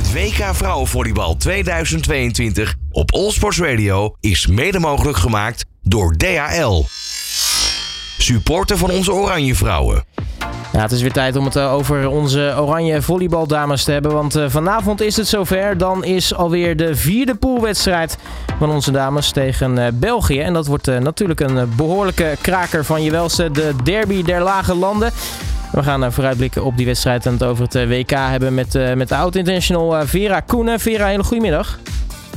Het WK Vrouwenvolleybal 2022 op Allsports Radio is mede mogelijk gemaakt door DHL. Supporter van onze Oranje Vrouwen. Ja, het is weer tijd om het eh, over onze oranje volleybaldames te hebben. Want eh, vanavond is het zover. Dan is alweer de vierde poolwedstrijd van onze dames tegen eh, België. En dat wordt natuurlijk een behoorlijke kraker van je welste. De derby der lage landen. We gaan vooruitblikken op die wedstrijd en het over het WK hebben met, met de oud-international Vera Koenen. Vera, hele goedemiddag.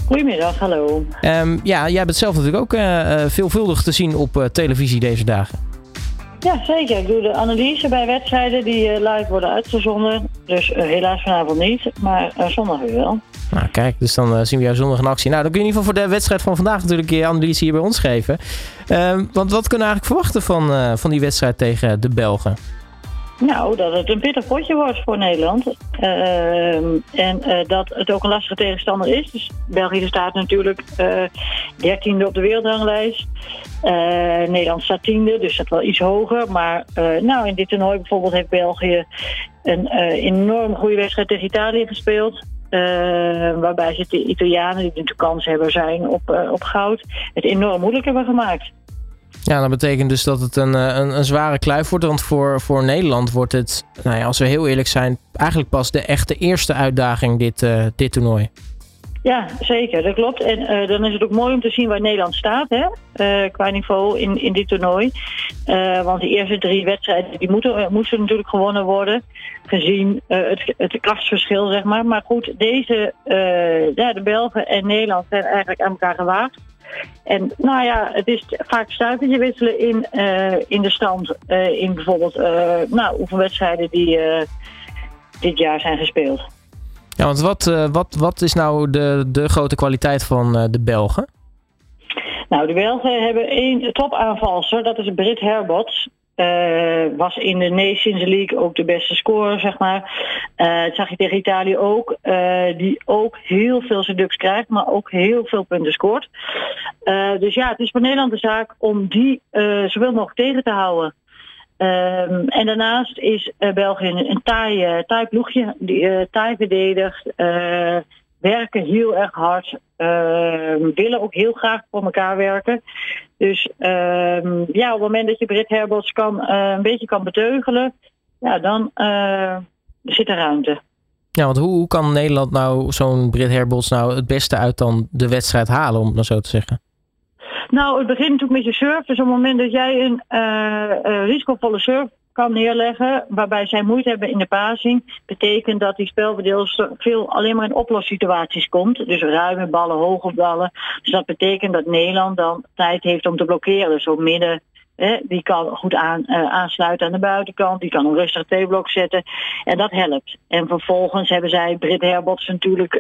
Goedemiddag, hallo. Um, ja, jij bent zelf natuurlijk ook veelvuldig te zien op televisie deze dagen. Ja, zeker. Ik doe de analyse bij wedstrijden die uh, live worden uitgezonden. Dus helaas vanavond niet, maar zondag weer wel. Nou, kijk, dus dan zien we jou zondag in actie. Nou, dan kun je in ieder geval voor de wedstrijd van vandaag natuurlijk je analyse hier bij ons geven. Ehm, want wat kunnen we eigenlijk verwachten van, van die wedstrijd tegen de Belgen? Nou, dat het een pittig potje wordt voor Nederland. Ehm, en dat het ook een lastige tegenstander is. Dus België staat natuurlijk dertiende op de wereldranglijst. Uh, Nederland staat tiende, dus dat wel iets hoger. Maar uh, nou, in dit toernooi bijvoorbeeld heeft België een uh, enorm goede wedstrijd tegen Italië gespeeld. waarbij ze de Italianen, die natuurlijk kans hebben zijn op, op goud, het enorm moeilijk hebben gemaakt. Ja, dat betekent dus dat het een, een, een, zware kluif wordt. Want voor, voor Nederland wordt het, nou ja, als we heel eerlijk zijn, eigenlijk pas de echte eerste uitdaging dit, dit toernooi. Ja, zeker. Dat klopt. En uh, dan is het ook mooi om te zien waar Nederland staat hè, qua niveau in, in dit toernooi. Want de eerste drie wedstrijden die moeten, moeten natuurlijk gewonnen worden. Gezien het, het krachtsverschil, zeg maar. Maar goed, deze, ja, de Belgen en Nederland zijn eigenlijk aan elkaar gewaagd. En nou ja, het is vaak stuivertje wisselen in, in de stand. in bijvoorbeeld nou, hoeveel wedstrijden die dit jaar zijn gespeeld. Ja, want wat, uh, wat, wat is nou de, de grote kwaliteit van uh, de Belgen? Nou, de Belgen hebben één topaanvalster, dat is Brit Herbots. Uh, was in de Nations League ook de beste scorer, zeg maar. dat zag je tegen Italië ook. die ook heel veel seducts krijgt, maar ook heel veel punten scoort. Dus ja, het is voor Nederland de zaak om die zoveel mogelijk tegen te houden. Um, en daarnaast is uh, België een taai, uh, taai ploegje, die uh, taai verdedigt, werken heel erg hard, ehm, willen ook heel graag voor elkaar werken. Dus um, ja, op het moment dat je Brit Herbots kan, een beetje kan beteugelen, ja, dan zit er ruimte. Ja, want hoe, hoe kan Nederland nou zo'n Brit Herbots nou het beste uit dan de wedstrijd halen, om het maar zo te zeggen? Nou, het begint natuurlijk met je surf. Dus op het moment dat jij een uh, risicovolle surf kan neerleggen, waarbij zij moeite hebben in de passing, betekent dat die spelverdeelster veel alleen maar in oplossituaties komt. Dus ruime ballen, hoge ballen. Dus dat betekent dat Nederland dan tijd heeft om te blokkeren. Op midden Hè, die kan goed aan, uh, aansluiten aan de buitenkant. Die kan een rustig T-blok zetten. En dat helpt. En vervolgens hebben zij Brit Herbots natuurlijk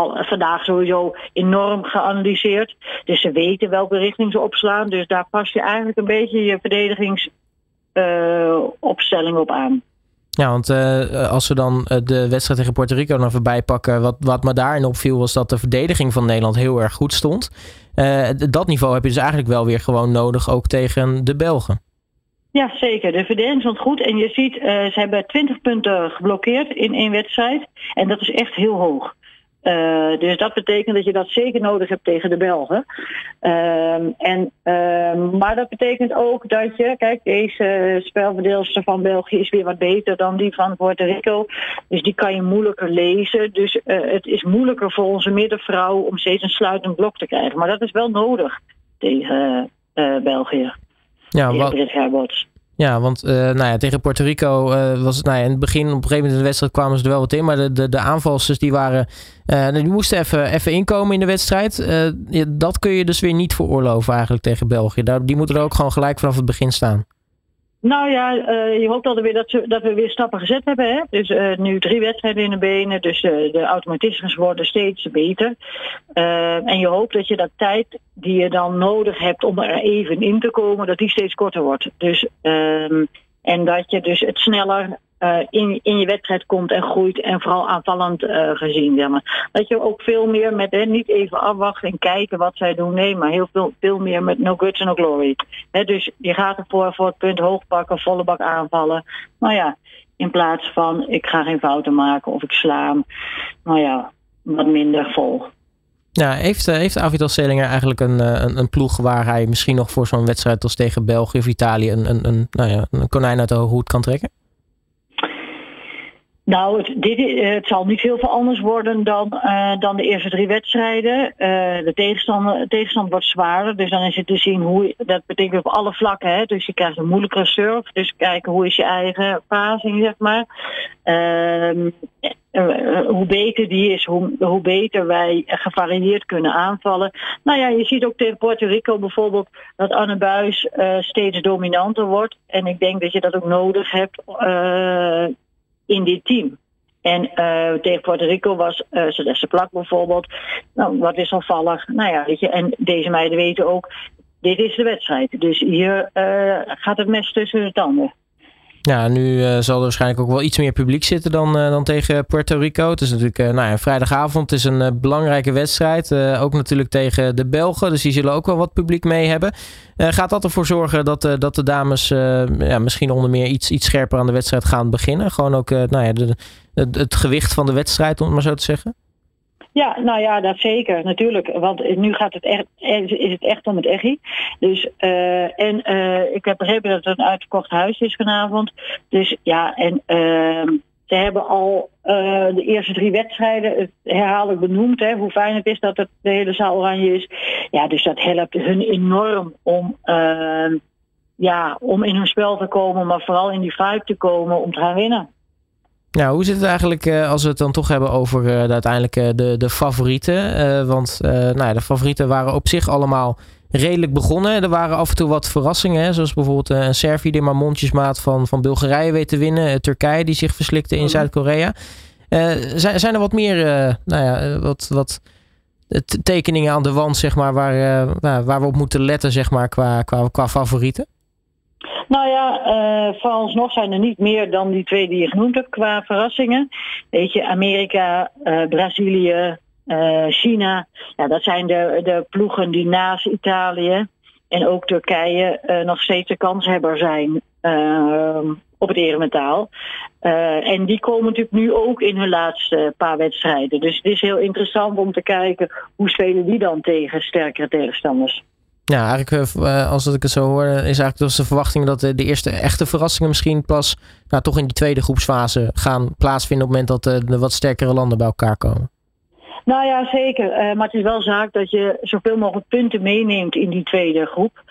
al vandaag sowieso enorm geanalyseerd. Dus ze weten welke richting ze opslaan. Dus daar pas je eigenlijk een beetje je verdedigingsopstelling uh, op aan. Ja, want uh, als we dan de wedstrijd tegen Puerto Rico nog voorbij pakken, wat, wat me daarin opviel was dat de verdediging van Nederland heel erg goed stond. Uh, dat niveau heb je dus eigenlijk wel weer gewoon nodig, ook tegen de Belgen. Ja, zeker. De verdediging stond goed. En je ziet, uh, ze hebben 20 punten geblokkeerd in één wedstrijd. En dat is echt heel hoog. Uh, dus dat betekent dat je dat zeker nodig hebt tegen de Belgen. Uh, en, uh, maar dat betekent ook dat je, kijk, deze spelverdeelster van België is weer wat beter dan die van Puerto Rico. Dus die kan je moeilijker lezen. Dus eh, het is moeilijker voor onze middenvrouw om steeds een sluitend blok te krijgen. Maar dat is wel nodig tegen eh, België. Ja, wat, ja, want uh, nou ja, tegen Puerto Rico uh, was het nou ja, in het begin, op een gegeven moment in de wedstrijd kwamen ze er wel wat in. Maar de, de, de aanvalsters die waren, uh, die moesten even, even inkomen in de wedstrijd. dat kun je dus weer niet veroorloven eigenlijk tegen België. Daar, die moeten er ook gewoon gelijk vanaf het begin staan. Nou ja, uh, je hoopt altijd weer dat, dat we weer stappen gezet hebben. Hè? Dus uh, nu drie wedstrijden in de benen, dus uh, de automatismes worden steeds beter. en je hoopt dat je dat tijd die je dan nodig hebt om er even in te komen, dat die steeds korter wordt. Dus, ehm, en dat je dus het sneller uh, in, in je wedstrijd komt en groeit en vooral aanvallend uh, gezien. Dat je ook veel meer met hè, niet even afwachten en kijken wat zij doen. Nee, maar heel veel, veel meer met no guts, no glory. Dus je gaat ervoor voor het punt hoog pakken, volle bak aanvallen. Nou ja, In plaats van ik ga geen fouten maken of ik sla hem, nou ja, wat minder vol. Ja, heeft, heeft Avital Selinger eigenlijk een, een, een, ploeg waar hij misschien nog voor zo'n wedstrijd als tegen België of Italië een, een, een, nou ja, een konijn uit de hoed kan trekken? Nou, het, dit, het zal niet heel veel anders worden dan, uh, dan de eerste drie wedstrijden. Uh, de tegenstander, tegenstand wordt zwaarder, dus dan is het te zien hoe. Dat betekent op alle vlakken, hè? dus je krijgt een moeilijkere surf. Dus kijken hoe is je eigen passing, zeg maar. Uh, hoe beter die is, hoe, hoe beter wij gevarieerd kunnen aanvallen. Nou ja, je ziet ook tegen Puerto Rico bijvoorbeeld dat Anne Buis steeds dominanter wordt. En ik denk dat je dat ook nodig hebt in dit team. En uh, tegen Puerto Rico was uh, Celeste Plak bijvoorbeeld. Nou, wat wisselvallig. Nou ja, weet je, en deze meiden weten ook, dit is de wedstrijd. Dus hier uh, gaat het mes tussen de tanden. Ja, nu uh, zal er waarschijnlijk ook wel iets meer publiek zitten dan, uh, dan tegen Puerto Rico. Het is natuurlijk uh, nou ja, vrijdagavond. Het is een belangrijke wedstrijd. ook natuurlijk tegen de Belgen. Dus die zullen ook wel wat publiek mee hebben. gaat dat ervoor zorgen dat, dat de dames ja, misschien onder meer iets, iets scherper aan de wedstrijd gaan beginnen? Gewoon ook nou ja, het, het gewicht van de wedstrijd, om het maar zo te zeggen? Ja, nou ja, dat zeker, natuurlijk. Want nu gaat het echt, is het echt om het echi. Dus, uh, en uh, ik heb begrepen dat het een uitverkocht huis is vanavond. Dus ja, en uh, ze hebben al de eerste drie wedstrijden herhaaldelijk benoemd. Hè, hoe fijn het is dat het de hele zaal oranje is. Ja, dus dat helpt hun enorm om ja, om in hun spel te komen, maar vooral in die vibe te komen om te gaan winnen. Nou, hoe zit het eigenlijk uh, als we het dan toch hebben over uh, de uiteindelijk de, de favorieten? Uh, want nou ja, de favorieten waren op zich allemaal redelijk begonnen. Er waren af en toe wat verrassingen, hè, zoals bijvoorbeeld een Servië die maar mondjesmaat van, van Bulgarije weet te winnen. Turkije die zich verslikte in mm. Zuid-Korea. zijn, zijn er wat meer nou ja, wat, wat tekeningen aan de wand, zeg maar, waar, waar we op moeten letten, zeg maar, qua, qua, qua favorieten? Nou ja, uh, vooralsnog zijn er niet meer dan die twee die je genoemd hebt qua verrassingen. Weet je, Amerika, uh, Brazilië, uh, China. Ja, dat zijn de, de ploegen die naast Italië en ook Turkije nog steeds de kanshebber zijn op het eremetaal. en die komen natuurlijk nu ook in hun laatste paar wedstrijden. Dus het is heel interessant om te kijken hoe spelen die dan tegen sterkere tegenstanders. Ja, eigenlijk uh, als ik het zo hoor, is eigenlijk dus de verwachting dat de, eerste echte verrassingen misschien pas nou, toch in die tweede groepsfase gaan plaatsvinden op het moment dat de, wat sterkere landen bij elkaar komen. Nou ja, zeker. Maar het is wel zaak dat je zoveel mogelijk punten meeneemt in die tweede groep.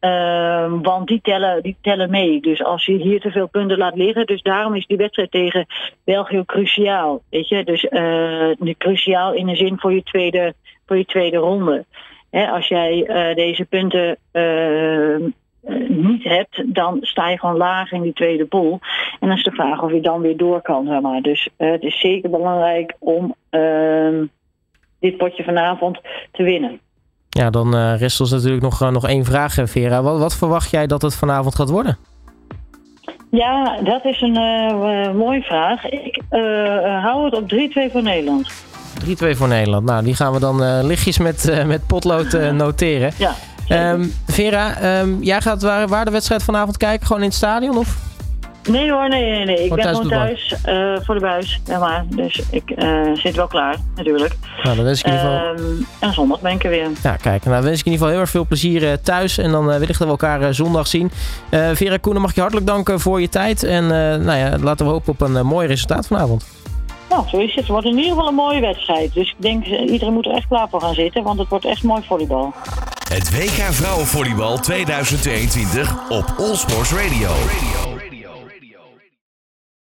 Uh, want die tellen, die tellen mee. Dus als je hier te veel punten laat liggen. Dus daarom is die wedstrijd tegen België cruciaal. Weet je? Dus cruciaal in de zin voor je tweede, voor je tweede ronde als jij uh, deze punten uh, niet hebt, dan sta je gewoon laag in die tweede pool. En dan is de vraag of je dan weer door kan. Zeg maar. Dus uh, het is zeker belangrijk om ehm, dit potje vanavond te winnen. Ja, dan rest ons natuurlijk nog, nog één vraag, Vera. Wat, wat verwacht jij dat het vanavond gaat worden? Ja, dat is een mooie vraag. Ik hou het op 3-2 voor Nederland. 3-2 voor Nederland. Nou, die gaan we dan uh, lichtjes met, uh, met potlood uh, noteren. Ja. Um, Vera, um, jij gaat waar, waar, de wedstrijd vanavond kijken? Gewoon in het stadion? Of? Nee hoor, nee, nee, nee. Ik ben gewoon thuis voor de buis. Ja, maar. Dus ik zit wel klaar, natuurlijk. Nou, dan wens ik in ieder geval... Um, en zondag ben ik er weer. Ja, kijk. Nou, dan wens ik in ieder geval heel erg veel plezier thuis. En dan wellicht dat we elkaar zondag zien. Vera Koenen, mag je hartelijk danken voor je tijd. En nou ja, laten we hopen op een mooi resultaat vanavond. Nou, zo is het. Het wordt in ieder geval een mooie wedstrijd. Dus ik denk, eh, iedereen moet er echt klaar voor gaan zitten, want het wordt echt mooi volleybal. Het WK Vrouwenvolleybal 2022 op All Sports Radio.